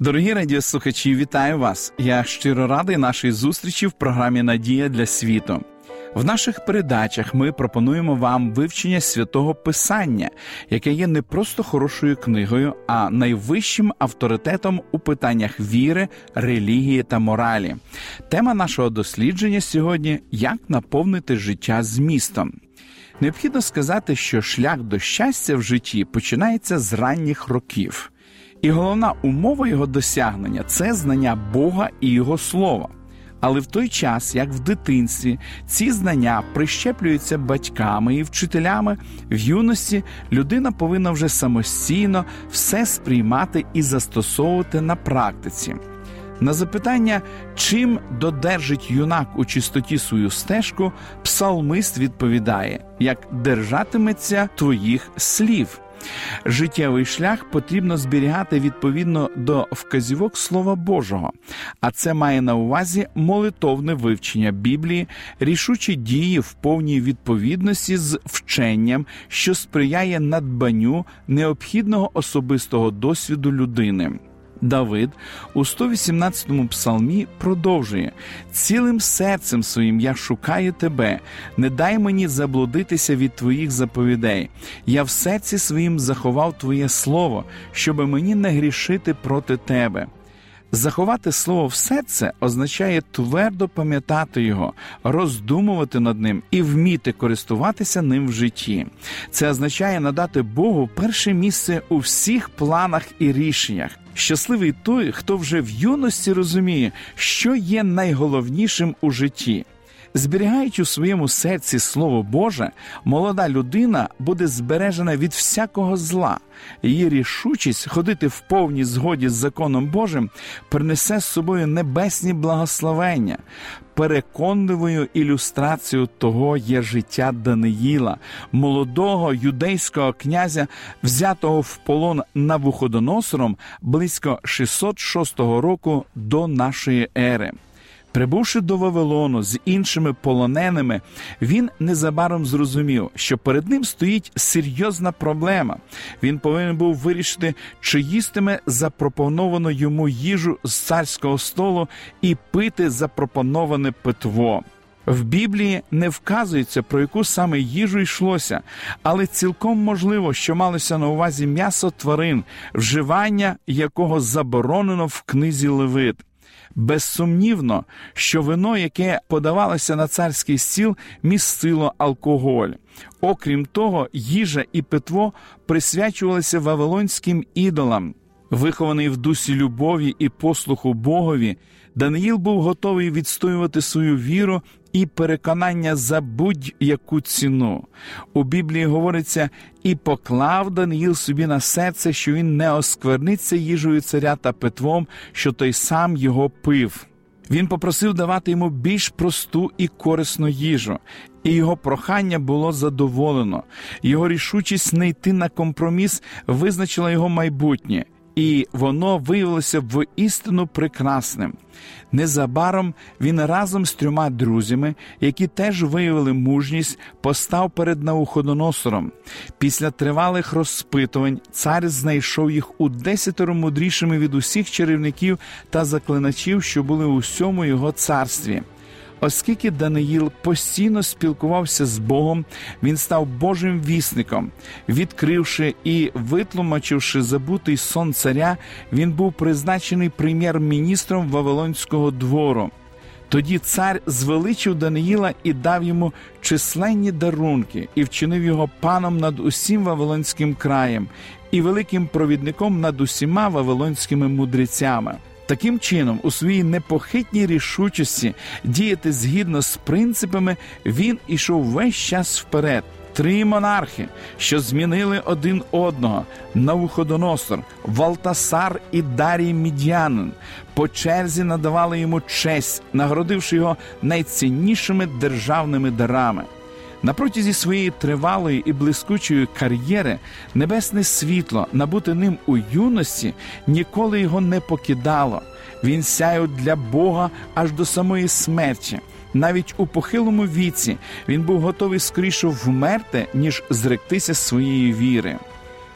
Дорогі радіослухачі, вітаю вас! Я щиро радий нашій зустрічі в програмі Надія для світу. В наших передачах ми пропонуємо вам вивчення святого Писання, яке є не просто хорошою книгою, а найвищим авторитетом у питаннях віри, релігії та моралі. Тема нашого дослідження сьогодні як наповнити життя змістом. Необхідно сказати, що шлях до щастя в житті починається з ранніх років. І головна умова його досягнення це знання Бога і Його слова. Але в той час, як в дитинстві, ці знання прищеплюються батьками і вчителями, в юності людина повинна вже самостійно все сприймати і застосовувати на практиці. На запитання, чим додержить юнак у чистоті свою стежку, псалмист відповідає: як держатиметься твоїх слів. Життєвий шлях потрібно зберігати відповідно до вказівок Слова Божого, а це має на увазі молитовне вивчення Біблії, рішучі дії в повній відповідності з вченням, що сприяє надбанню необхідного особистого досвіду людини. Давид у 118-му псалмі продовжує цілим серцем своїм я шукаю тебе, не дай мені заблудитися від твоїх заповідей. Я в серці своїм заховав Твоє слово, щоби мені не грішити проти тебе. Заховати слово все це означає твердо пам'ятати його, роздумувати над ним і вміти користуватися ним в житті. Це означає надати Богу перше місце у всіх планах і рішеннях. Щасливий той, хто вже в юності розуміє, що є найголовнішим у житті. Зберігаючи у своєму серці Слово Боже, молода людина буде збережена від всякого зла. Її рішучість ходити в повній згоді з законом Божим принесе з собою небесні благословення. Переконливою ілюстрацією того є життя Даниїла, молодого юдейського князя, взятого в полон Навуходоносором близько 606 року до нашої ери. Прибувши до Вавилону з іншими полоненими, він незабаром зрозумів, що перед ним стоїть серйозна проблема. Він повинен був вирішити, чи їстиме запропоновану йому їжу з царського столу і пити запропоноване питво. В Біблії не вказується, про яку саме їжу йшлося, але цілком можливо, що малося на увазі м'ясо тварин, вживання якого заборонено в книзі Левит. Безсумнівно, що вино, яке подавалося на царський стіл, містило алкоголь. Окрім того, їжа і питво присвячувалися вавилонським ідолам. Вихований в дусі любові і послуху Богові, Даниїл був готовий відстоювати свою віру і переконання за будь-яку ціну. У Біблії говориться, і поклав Даниїл собі на серце, що він не оскверниться їжею царя та питвом, що той сам його пив. Він попросив давати йому більш просту і корисну їжу, і його прохання було задоволено. Його рішучість не йти на компроміс визначила його майбутнє і воно виявилося воістину прекрасним. Незабаром він разом з трьома друзями, які теж виявили мужність, постав перед Науходоносором. Після тривалих розпитувань цар знайшов їх у десятеро мудрішими від усіх чарівників та заклиначів, що були у всьому його царстві. Оскільки Даниїл постійно спілкувався з Богом, він став Божим вісником. Відкривши і витлумачивши забутий сон царя, він був призначений прем'єр-міністром Вавилонського двору. Тоді цар звеличив Даниїла і дав йому численні дарунки, і вчинив його паном над усім Вавилонським краєм і великим провідником над усіма вавилонськими мудрецями. Таким чином, у своїй непохитній рішучості діяти згідно з принципами, він ішов весь час вперед. Три монархи, що змінили один одного Навуходоносор, Валтасар і Дарій Мідянин, по черзі надавали йому честь, нагородивши його найціннішими державними дарами. На протязі своєї тривалої і блискучої кар'єри небесне світло, набуте ним у юності, ніколи його не покидало. Він сяяв для Бога аж до самої смерті. Навіть у похилому віці він був готовий скоріше вмерти, ніж зректися своєї віри.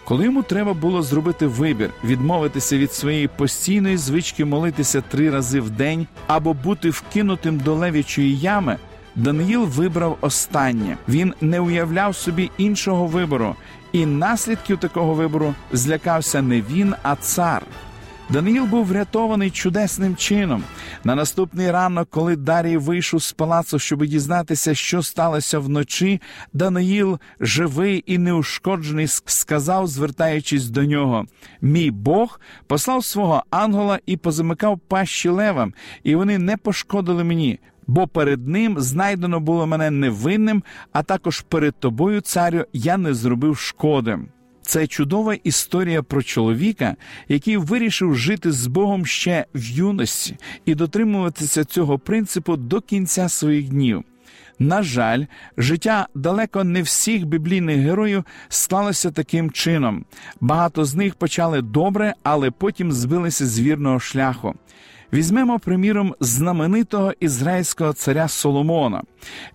Коли йому треба було зробити вибір, відмовитися від своєї постійної звички молитися три рази в день або бути вкинутим до левічої ями, Даниїл вибрав останнє. Він не уявляв собі іншого вибору, і наслідків такого вибору злякався не він, а цар. Даниїл був врятований чудесним чином. На наступний ранок, коли Дарій вийшов з палацу, щоб дізнатися, що сталося вночі, Даниїл, живий і неушкоджений, сказав, звертаючись до нього: Мій Бог послав свого ангела і позамикав пащі левам, і вони не пошкодили мені. Бо перед ним знайдено було мене невинним, а також перед тобою, царю, я не зробив шкоди. Це чудова історія про чоловіка, який вирішив жити з Богом ще в юності і дотримуватися цього принципу до кінця своїх днів. На жаль, життя далеко не всіх біблійних героїв склалося таким чином. Багато з них почали добре, але потім збилися з вірного шляху. Візьмемо, приміром, знаменитого ізраїльського царя Соломона.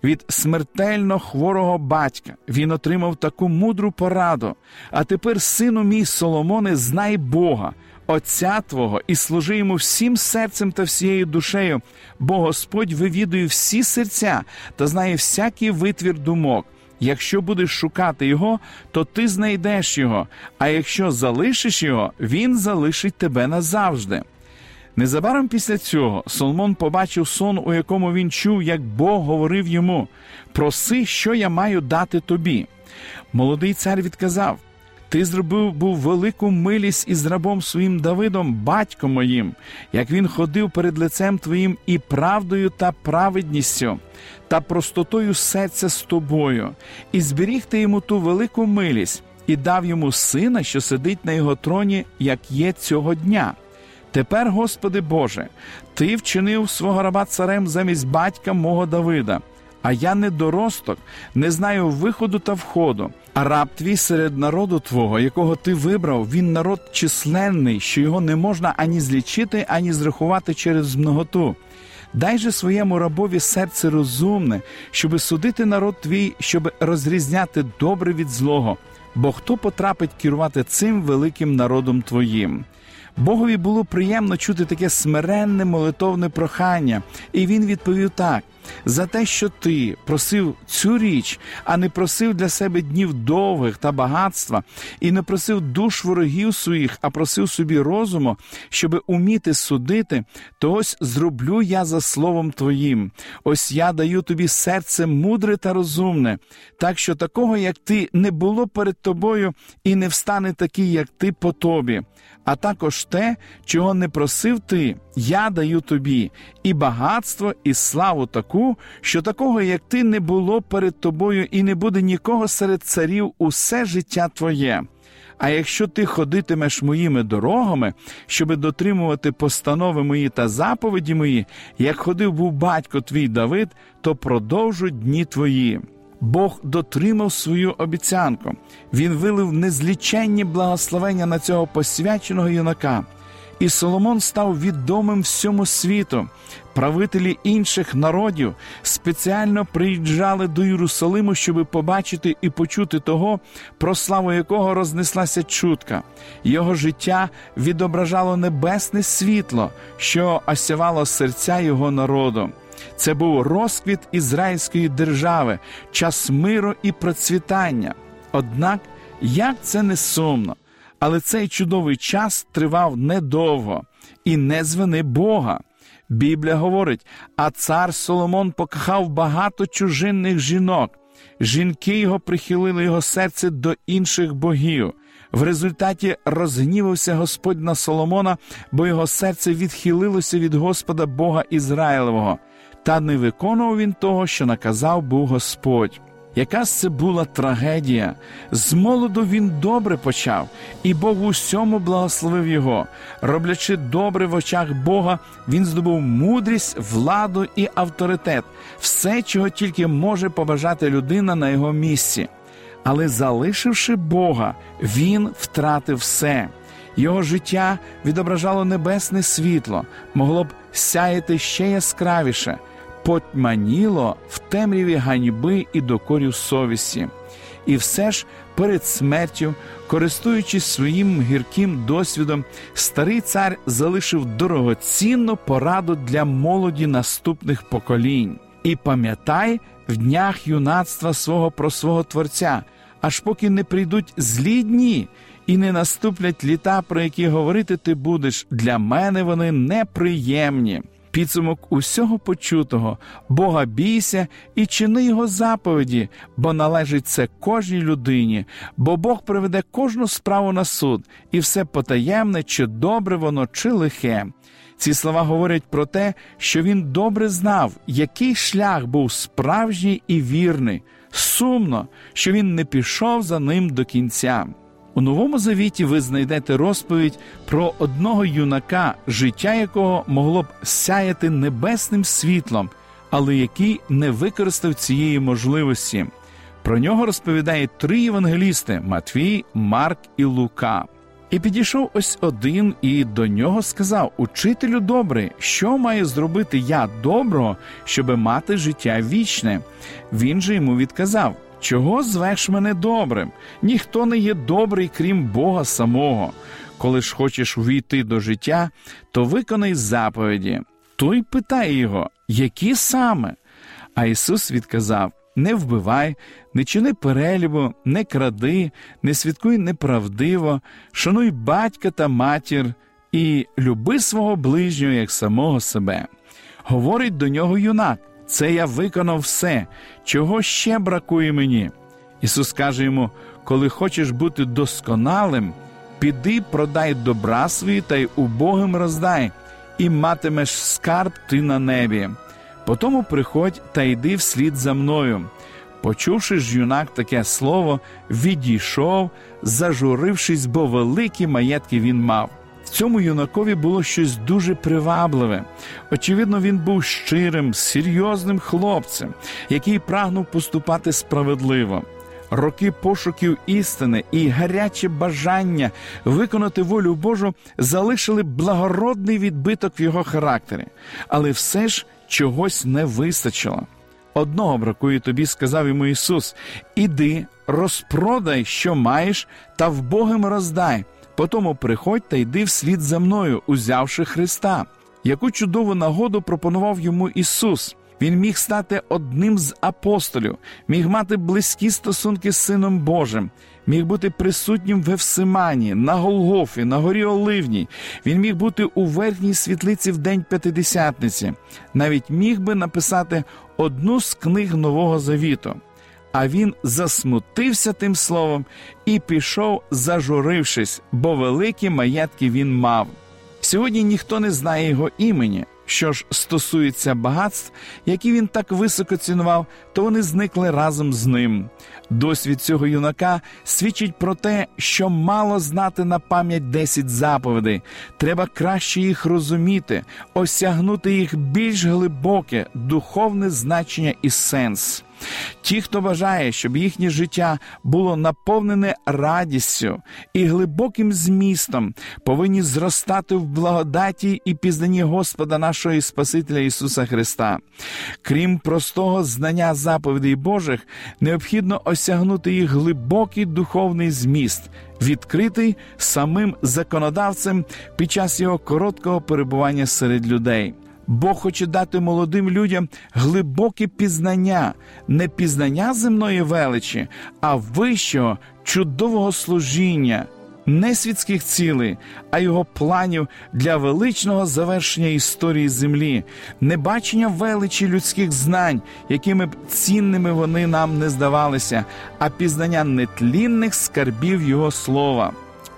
Від смертельно хворого батька він отримав таку мудру пораду. А тепер, сину мій Соломоне, знай Бога, Отця Твого, і служи йому всім серцем та всією душею, бо Господь вивідує всі серця та знає всякий витвір думок. Якщо будеш шукати його, то ти знайдеш його, а якщо залишиш його, він залишить тебе назавжди. Незабаром після цього Соломон побачив сон, у якому він чув, як Бог говорив йому: Проси, що я маю дати тобі. Молодий цар відказав: Ти зробив був велику милість із рабом своїм Давидом, батьком моїм, як він ходив перед лицем твоїм і правдою та праведністю, та простотою серця з тобою, і зберіг ти йому ту велику милість, і дав йому сина, що сидить на його троні, як є цього дня. Тепер, Господи Боже, Ти вчинив свого раба царем замість батька мого Давида, а я не доросток, не знаю виходу та входу. А раб твій серед народу Твого, якого ти вибрав, він народ численний, що його не можна ані злічити, ані зрахувати через многоту. Дай же своєму рабові серце розумне, щоби судити народ твій, щоб розрізняти добре від злого, бо хто потрапить керувати цим великим народом твоїм. Богові було приємно чути таке смиренне молитовне прохання, і він відповів так: за те, що ти просив цю річ, а не просив для себе днів довгих та багатства, і не просив душ ворогів своїх, а просив собі розуму, щоби уміти судити, то ось зроблю я за словом твоїм. Ось я даю тобі серце мудре та розумне, так що такого, як ти, не було перед тобою, і не встане такий, як ти по тобі а також те, чого не просив ти, я даю тобі, і багатство, і славу таку, що такого, як ти, не було перед тобою, і не буде нікого серед царів усе життя твоє. А якщо ти ходитимеш моїми дорогами, щоби дотримувати постанови мої та заповіді мої, як ходив був батько твій Давид, то продовжуй дні твої. Бог дотримав свою обіцянку. Він вилив незліченні благословення на цього посвяченого юнака. І Соломон став відомим всьому світу. Правителі інших народів спеціально приїжджали до Єрусалиму, щоб побачити і почути того, про славу якого рознеслася чутка. Його життя відображало небесне світло, що осявало серця його народу. Це був розквіт ізраїльської держави, час миру і процвітання. Однак, як це не сумно, але цей чудовий час тривав недовго і не з вини Бога. Біблія говорить: а цар Соломон покохав багато чужинних жінок. Жінки його прихилили його серце до інших богів. В результаті розгнівався Господь на Соломона, бо його серце відхилилося від Господа Бога Ізраїлевого та не виконував він того, що наказав був Господь. Яка це була трагедія? З молоду він добре почав, і Бог у всьому благословив його. Роблячи добре в очах Бога, він здобув мудрість, владу і авторитет, все, чого тільки може побажати людина на його місці. Але залишивши Бога, він втратив все. Його життя відображало небесне світло, могло б сяяти ще яскравіше потьманіло в темряві ганьби і докорів совісті. І все ж перед смертю, користуючись своїм гірким досвідом, старий цар залишив дорогоцінну пораду для молоді наступних поколінь. І пам'ятай в днях юнацтва свого про свого Творця, аж поки не прийдуть злі дні і не наступлять літа, про які говорити ти будеш. Для мене вони неприємні. Підсумок усього почутого, Бога бійся і чини його заповіді, бо належить це кожній людині, бо Бог приведе кожну справу на суд, і все потаємне, чи добре воно, чи лихе. Ці слова говорять про те, що він добре знав, який шлях був справжній і вірний. Сумно, що він не пішов за ним до кінця. У новому завіті ви знайдете розповідь про одного юнака, життя якого могло б сяяти небесним світлом, але який не використав цієї можливості. Про нього розповідає три євангелісти Матвій, Марк і Лука. І підійшов ось один і до нього сказав: Учителю добрий, що маю зробити я доброго, щоби мати життя вічне? Він же йому відказав. Чого звеш мене добрим? Ніхто не є добрий, крім Бога самого. Коли ж хочеш увійти до життя, то виконай заповіді. Той питає його, які саме? А Ісус відказав: Не вбивай, не чини перелібу, не кради, не свідкуй неправдиво, шануй батька та матір і люби свого ближнього як самого себе. Говорить до нього юнак. Це я виконав все, чого ще бракує мені. Ісус каже йому: коли хочеш бути досконалим, піди, продай добра свої та й убогим роздай, і матимеш скарб ти на небі. Потому приходь та йди вслід за мною. Почувши ж юнак таке слово, відійшов, зажурившись, бо великі маєтки він мав цьому юнакові було щось дуже привабливе. Очевидно, він був щирим, серйозним хлопцем, який прагнув поступати справедливо. Роки пошуків істини і гаряче бажання виконати волю Божу залишили благородний відбиток в його характері, але все ж чогось не вистачило. Одного бракує тобі, сказав йому Ісус: Іди, розпродай, що маєш, та вбогим роздай. Потому приходь та йди вслід за мною, узявши Христа. Яку чудову нагоду пропонував йому Ісус. Він міг стати одним з апостолів, міг мати близькі стосунки з Сином Божим, міг бути присутнім в Евсимані, на Голгофі, на горі Оливній. Він міг бути у верхній світлиці в день П'ятидесятниці, навіть міг би написати одну з книг Нового Завіту. А він засмутився тим словом і пішов, зажурившись, бо великі маєтки він мав. Сьогодні ніхто не знає його імені. Що ж стосується багатств, які він так високо цінував, то вони зникли разом з ним. Досвід цього юнака свідчить про те, що мало знати на пам'ять 10 заповідей. Треба краще їх розуміти, осягнути їх більш глибоке, духовне значення і сенс. Ті, хто бажає, щоб їхнє життя було наповнене радістю і глибоким змістом, повинні зростати в благодаті і пізнанні Господа нашого і Спасителя Ісуса Христа. Крім простого знання заповідей Божих, необхідно осягнути їх глибокий духовний зміст. Відкритий самим законодавцем під час його короткого перебування серед людей. Бог хоче дати молодим людям глибоке пізнання, не пізнання земної величі, а вищого чудового служіння, не світських цілей, а його планів для величного завершення історії землі, не бачення величі людських знань, якими б цінними вони нам не здавалися, а пізнання нетлінних скарбів Його слова.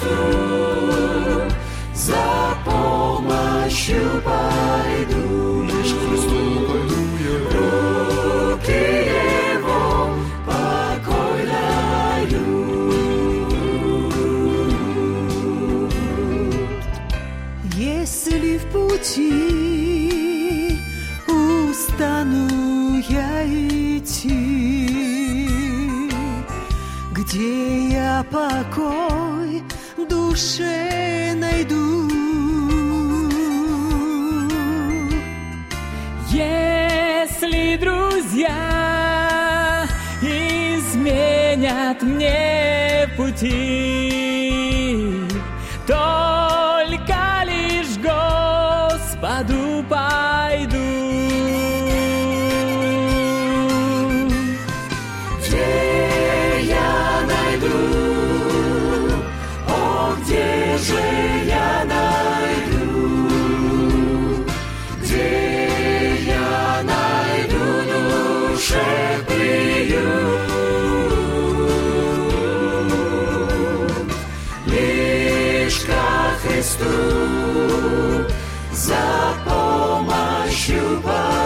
в душе найду. Если друзья изменят мне пути, Христу за помощью пойду.